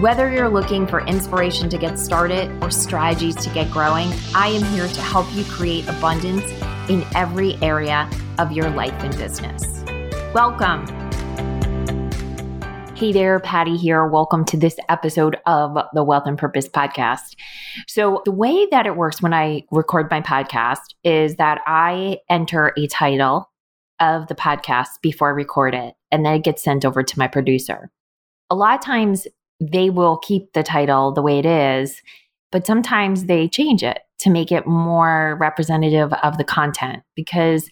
Whether you're looking for inspiration to get started or strategies to get growing, I am here to help you create abundance in every area of your life and business. Welcome. Hey there, Patty here. Welcome to this episode of the Wealth and Purpose podcast. So, the way that it works when I record my podcast is that I enter a title of the podcast before I record it, and then it gets sent over to my producer. A lot of times, they will keep the title the way it is, but sometimes they change it to make it more representative of the content because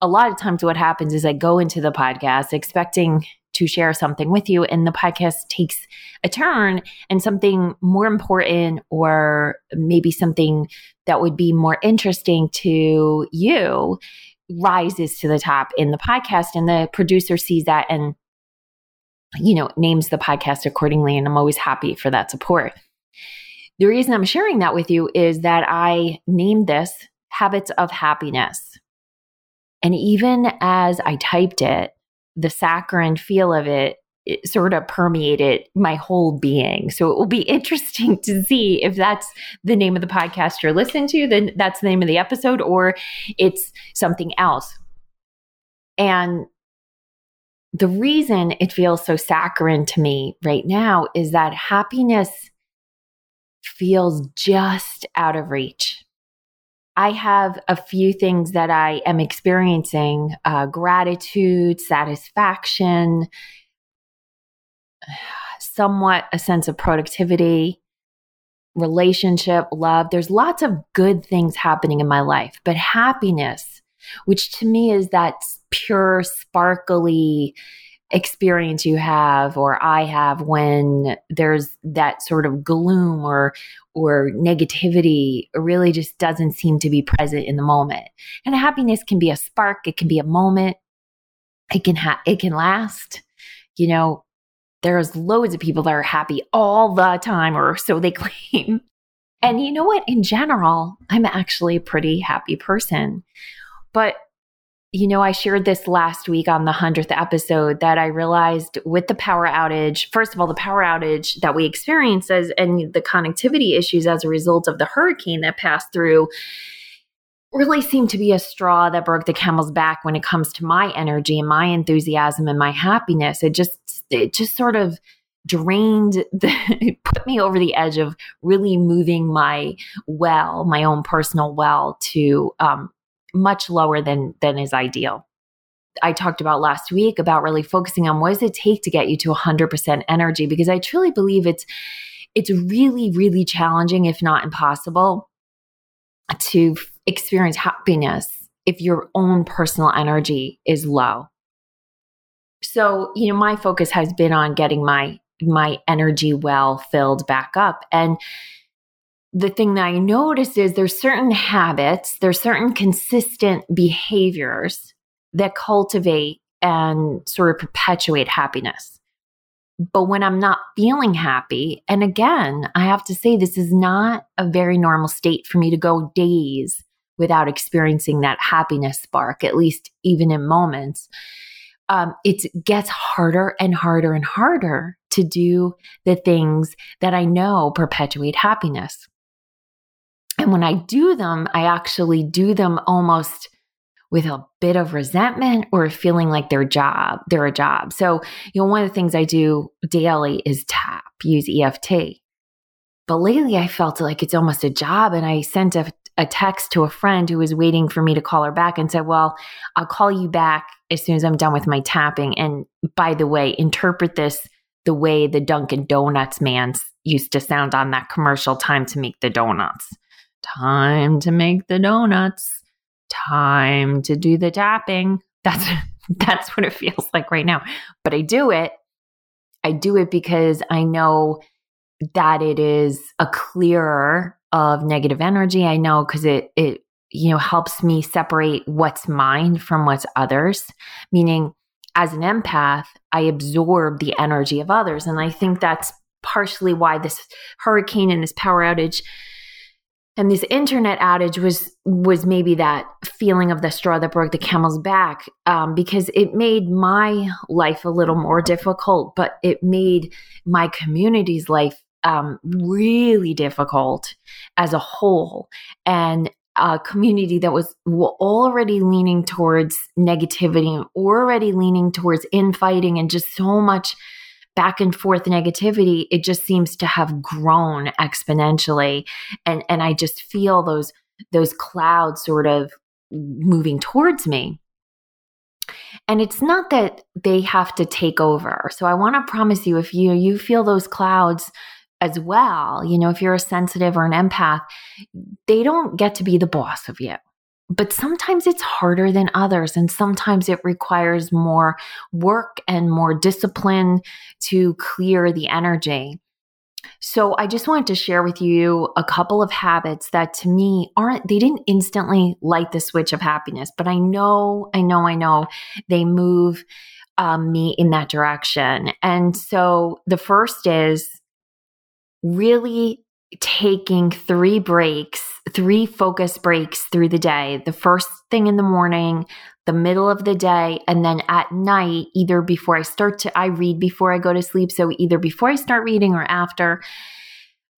a lot of times what happens is I go into the podcast expecting to share something with you and the podcast takes a turn and something more important or maybe something that would be more interesting to you rises to the top in the podcast and the producer sees that and you know, names the podcast accordingly. And I'm always happy for that support. The reason I'm sharing that with you is that I named this Habits of Happiness. And even as I typed it, the saccharine feel of it, it sort of permeated my whole being. So it will be interesting to see if that's the name of the podcast you're listening to, then that's the name of the episode, or it's something else. And the reason it feels so saccharine to me right now is that happiness feels just out of reach. I have a few things that I am experiencing uh, gratitude, satisfaction, somewhat a sense of productivity, relationship, love. There's lots of good things happening in my life, but happiness, which to me is that pure, sparkly experience you have or I have when there's that sort of gloom or or negativity really just doesn't seem to be present in the moment. And happiness can be a spark, it can be a moment. It can ha- it can last. You know, there's loads of people that are happy all the time or so they claim. And you know what? In general, I'm actually a pretty happy person. But you know, I shared this last week on the 100th episode that I realized with the power outage, first of all, the power outage that we experienced as, and the connectivity issues as a result of the hurricane that passed through really seemed to be a straw that broke the camel's back when it comes to my energy and my enthusiasm and my happiness. It just, it just sort of drained the, put me over the edge of really moving my well, my own personal well to, um, much lower than than is ideal. I talked about last week about really focusing on what does it take to get you to 100% energy because I truly believe it's it's really really challenging if not impossible to experience happiness if your own personal energy is low. So, you know, my focus has been on getting my my energy well filled back up and the thing that I notice is there's certain habits, there's certain consistent behaviors that cultivate and sort of perpetuate happiness. But when I'm not feeling happy, and again, I have to say, this is not a very normal state for me to go days without experiencing that happiness spark, at least even in moments. Um, it gets harder and harder and harder to do the things that I know perpetuate happiness. And when I do them, I actually do them almost with a bit of resentment or feeling like their job, they're a job. So, you know, one of the things I do daily is tap, use EFT. But lately I felt like it's almost a job. And I sent a, a text to a friend who was waiting for me to call her back and said, Well, I'll call you back as soon as I'm done with my tapping. And by the way, interpret this the way the Dunkin' Donuts man used to sound on that commercial time to make the donuts time to make the donuts, time to do the tapping. That's that's what it feels like right now. But I do it. I do it because I know that it is a clearer of negative energy. I know because it, it, you know, helps me separate what's mine from what's others, meaning as an empath, I absorb the energy of others. And I think that's partially why this hurricane and this power outage and this internet outage was was maybe that feeling of the straw that broke the camel's back um, because it made my life a little more difficult but it made my community's life um, really difficult as a whole. And a community that was already leaning towards negativity already leaning towards infighting and just so much back and forth negativity, it just seems to have grown exponentially. And, and I just feel those, those clouds sort of moving towards me. And it's not that they have to take over. So I want to promise you if you you feel those clouds as well, you know, if you're a sensitive or an empath, they don't get to be the boss of you but sometimes it's harder than others. And sometimes it requires more work and more discipline to clear the energy. So I just wanted to share with you a couple of habits that to me aren't, they didn't instantly light the switch of happiness, but I know, I know, I know they move um, me in that direction. And so the first is really taking three breaks, three focus breaks through the day. The first thing in the morning, the middle of the day, and then at night, either before I start to, I read before I go to sleep. So either before I start reading or after,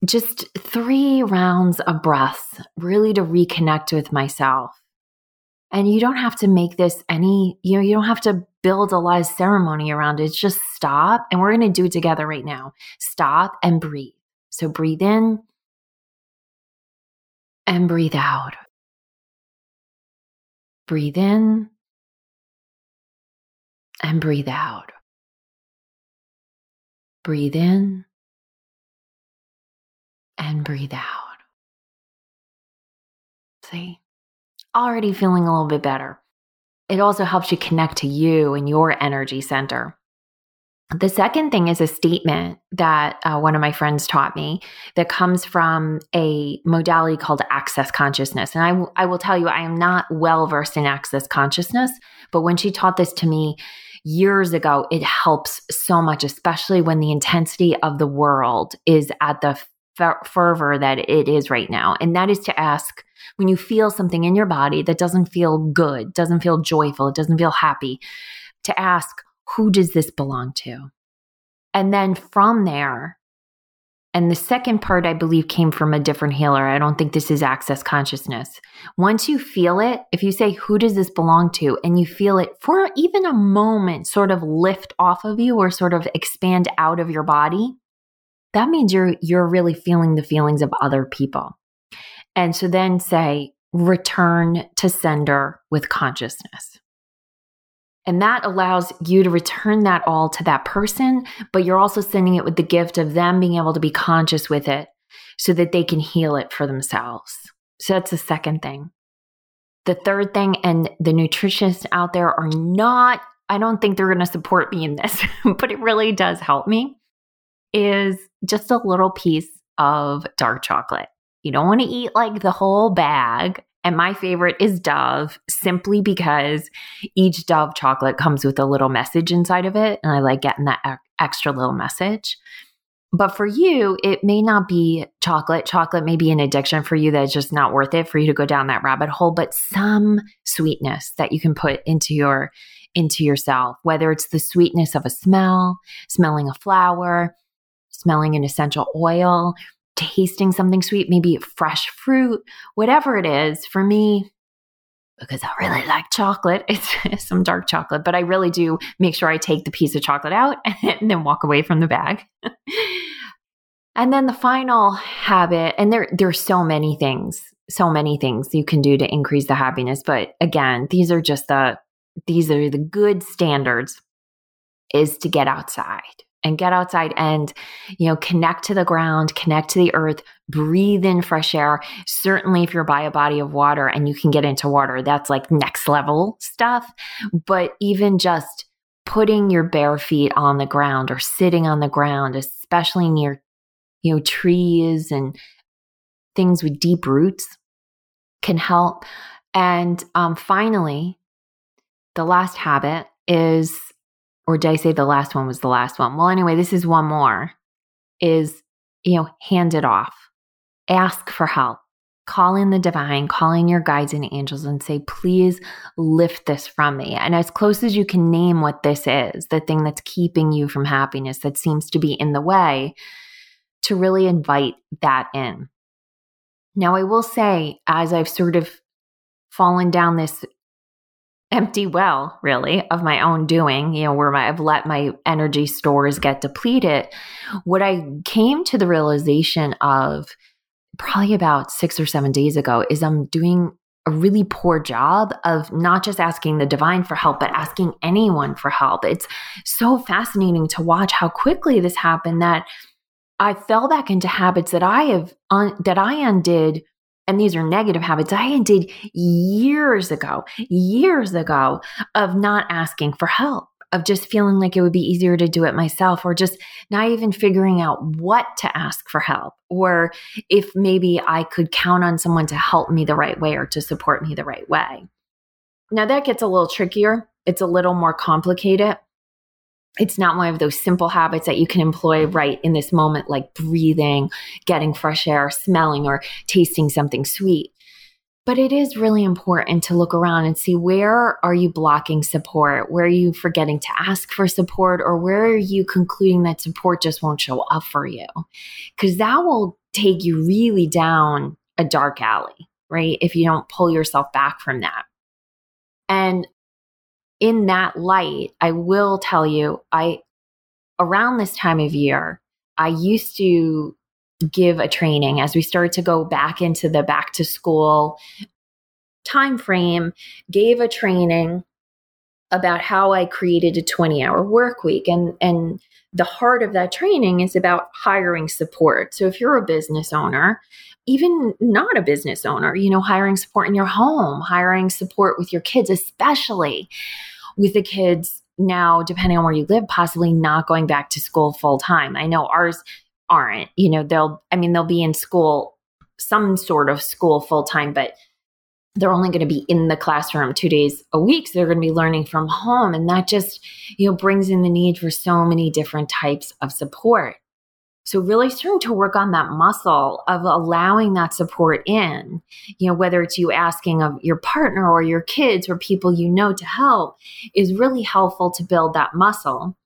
just three rounds of breaths, really to reconnect with myself. And you don't have to make this any, you know, you don't have to build a lot of ceremony around it. Just stop. And we're going to do it together right now. Stop and breathe. So breathe in and breathe out. Breathe in and breathe out. Breathe in and breathe out. See, already feeling a little bit better. It also helps you connect to you and your energy center. The second thing is a statement that uh, one of my friends taught me that comes from a modality called access consciousness. And I, w- I will tell you, I am not well versed in access consciousness, but when she taught this to me years ago, it helps so much, especially when the intensity of the world is at the fer- fervor that it is right now. And that is to ask when you feel something in your body that doesn't feel good, doesn't feel joyful, it doesn't feel happy, to ask, who does this belong to? And then from there, and the second part, I believe, came from a different healer. I don't think this is access consciousness. Once you feel it, if you say, Who does this belong to? and you feel it for even a moment sort of lift off of you or sort of expand out of your body, that means you're, you're really feeling the feelings of other people. And so then say, Return to sender with consciousness. And that allows you to return that all to that person, but you're also sending it with the gift of them being able to be conscious with it so that they can heal it for themselves. So that's the second thing. The third thing, and the nutritionists out there are not, I don't think they're going to support me in this, but it really does help me, is just a little piece of dark chocolate. You don't want to eat like the whole bag and my favorite is Dove simply because each Dove chocolate comes with a little message inside of it. And I like getting that extra little message. But for you, it may not be chocolate. Chocolate may be an addiction for you that's just not worth it for you to go down that rabbit hole, but some sweetness that you can put into your into yourself, whether it's the sweetness of a smell, smelling a flower, smelling an essential oil, tasting something sweet, maybe fresh fruit, whatever it is. For me, because I really like chocolate, it's some dark chocolate, but I really do make sure I take the piece of chocolate out and then walk away from the bag. and then the final habit, and there there's so many things, so many things you can do to increase the happiness, but again, these are just the these are the good standards is to get outside and get outside and you know connect to the ground connect to the earth breathe in fresh air certainly if you're by a body of water and you can get into water that's like next level stuff but even just putting your bare feet on the ground or sitting on the ground especially near you know trees and things with deep roots can help. And um, finally, the last habit is, or did I say the last one was the last one? Well, anyway, this is one more is, you know, hand it off, ask for help, call in the divine, call in your guides and angels and say, please lift this from me. And as close as you can name what this is, the thing that's keeping you from happiness that seems to be in the way, to really invite that in. Now, I will say, as I've sort of fallen down this empty well, really, of my own doing, you know, where I've let my energy stores get depleted, what I came to the realization of probably about six or seven days ago is I'm doing a really poor job of not just asking the divine for help, but asking anyone for help. It's so fascinating to watch how quickly this happened that I fell back into habits that I have un- that I undid and these are negative habits I did years ago, years ago of not asking for help, of just feeling like it would be easier to do it myself, or just not even figuring out what to ask for help, or if maybe I could count on someone to help me the right way or to support me the right way. Now that gets a little trickier. It's a little more complicated it's not one of those simple habits that you can employ right in this moment, like breathing, getting fresh air, smelling, or tasting something sweet. But it is really important to look around and see where are you blocking support? Where are you forgetting to ask for support? Or where are you concluding that support just won't show up for you? Because that will take you really down a dark alley, right? If you don't pull yourself back from that. And in that light, I will tell you, I, around this time of year, I used to give a training as we started to go back into the back to school time frame, gave a training about how I created a 20 hour work week. And, and the heart of that training is about hiring support. So if you're a business owner, even not a business owner, you know, hiring support in your home, hiring support with your kids, especially with the kids now, depending on where you live, possibly not going back to school full time. I know ours aren't, you know, they'll, I mean, they'll be in school, some sort of school full time, but they're only going to be in the classroom two days a week. So they're going to be learning from home. And that just, you know, brings in the need for so many different types of support. So really starting to work on that muscle of allowing that support in, you know, whether it's you asking of your partner or your kids or people you know to help is really helpful to build that muscle.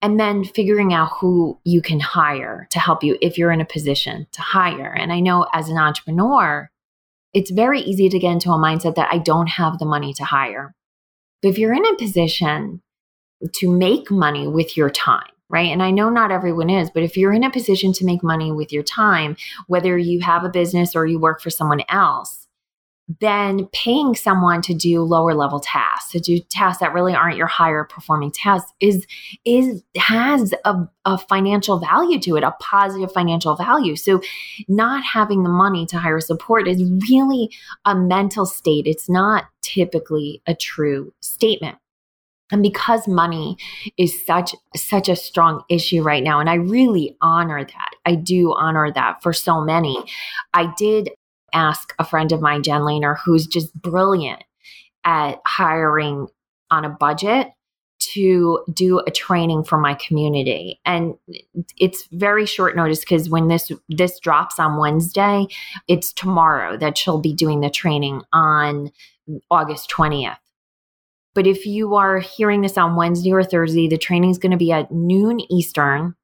And then figuring out who you can hire to help you if you're in a position to hire. And I know as an entrepreneur, it's very easy to get into a mindset that I don't have the money to hire. But if you're in a position to make money with your time, right? And I know not everyone is, but if you're in a position to make money with your time, whether you have a business or you work for someone else, then paying someone to do lower level tasks, to do tasks that really aren't your higher performing tasks is is has a, a financial value to it, a positive financial value. So not having the money to hire support is really a mental state. It's not typically a true statement and because money is such such a strong issue right now and i really honor that i do honor that for so many i did ask a friend of mine jen lehner who's just brilliant at hiring on a budget to do a training for my community. And it's very short notice because when this this drops on wednesday it's tomorrow that she'll be doing the training on august 20th but if you are hearing this on Wednesday or Thursday, the training is going to be at noon Eastern.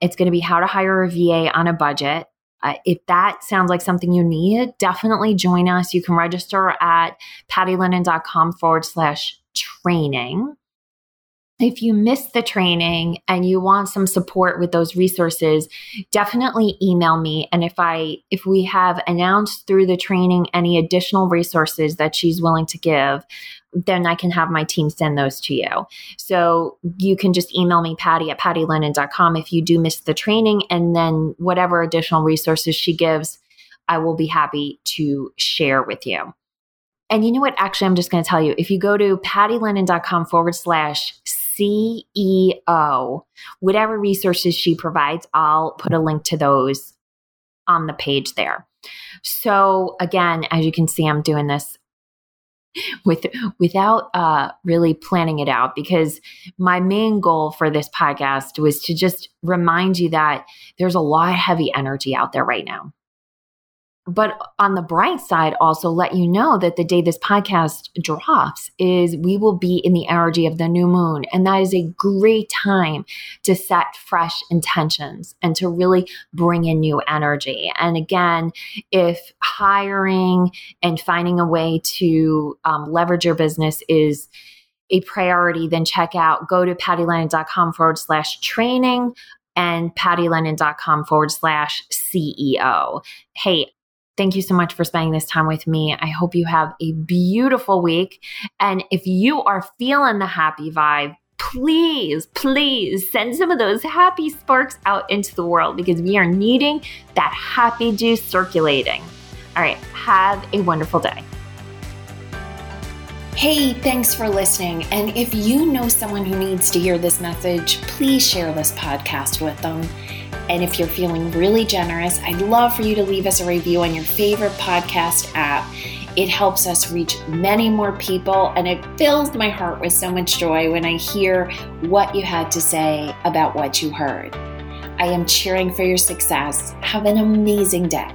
It's going to be how to hire a VA on a budget. Uh, if that sounds like something you need, definitely join us. You can register at pattylennon.com forward slash training if you missed the training and you want some support with those resources definitely email me. And if i if we have announced through the training any additional resources that she's willing to give then i can have my team send those to you. So you can just email me patty at pattylennon.com if you do miss the training. And then whatever additional resources she gives i will be happy to share with you. And you know what? Actually, I'm just going to tell you if you go to pattylennon.com forward slash CEO, whatever resources she provides, I'll put a link to those on the page there. So, again, as you can see, I'm doing this with without uh, really planning it out because my main goal for this podcast was to just remind you that there's a lot of heavy energy out there right now but on the bright side, also let you know that the day this podcast drops is we will be in the energy of the new moon. And that is a great time to set fresh intentions and to really bring in new energy. And again, if hiring and finding a way to um, leverage your business is a priority, then check out go to pattylennon.com forward slash training and pattylennon.com forward slash CEO. Hey, Thank you so much for spending this time with me. I hope you have a beautiful week. And if you are feeling the happy vibe, please, please send some of those happy sparks out into the world because we are needing that happy juice circulating. All right, have a wonderful day. Hey, thanks for listening. And if you know someone who needs to hear this message, please share this podcast with them. And if you're feeling really generous, I'd love for you to leave us a review on your favorite podcast app. It helps us reach many more people, and it fills my heart with so much joy when I hear what you had to say about what you heard. I am cheering for your success. Have an amazing day.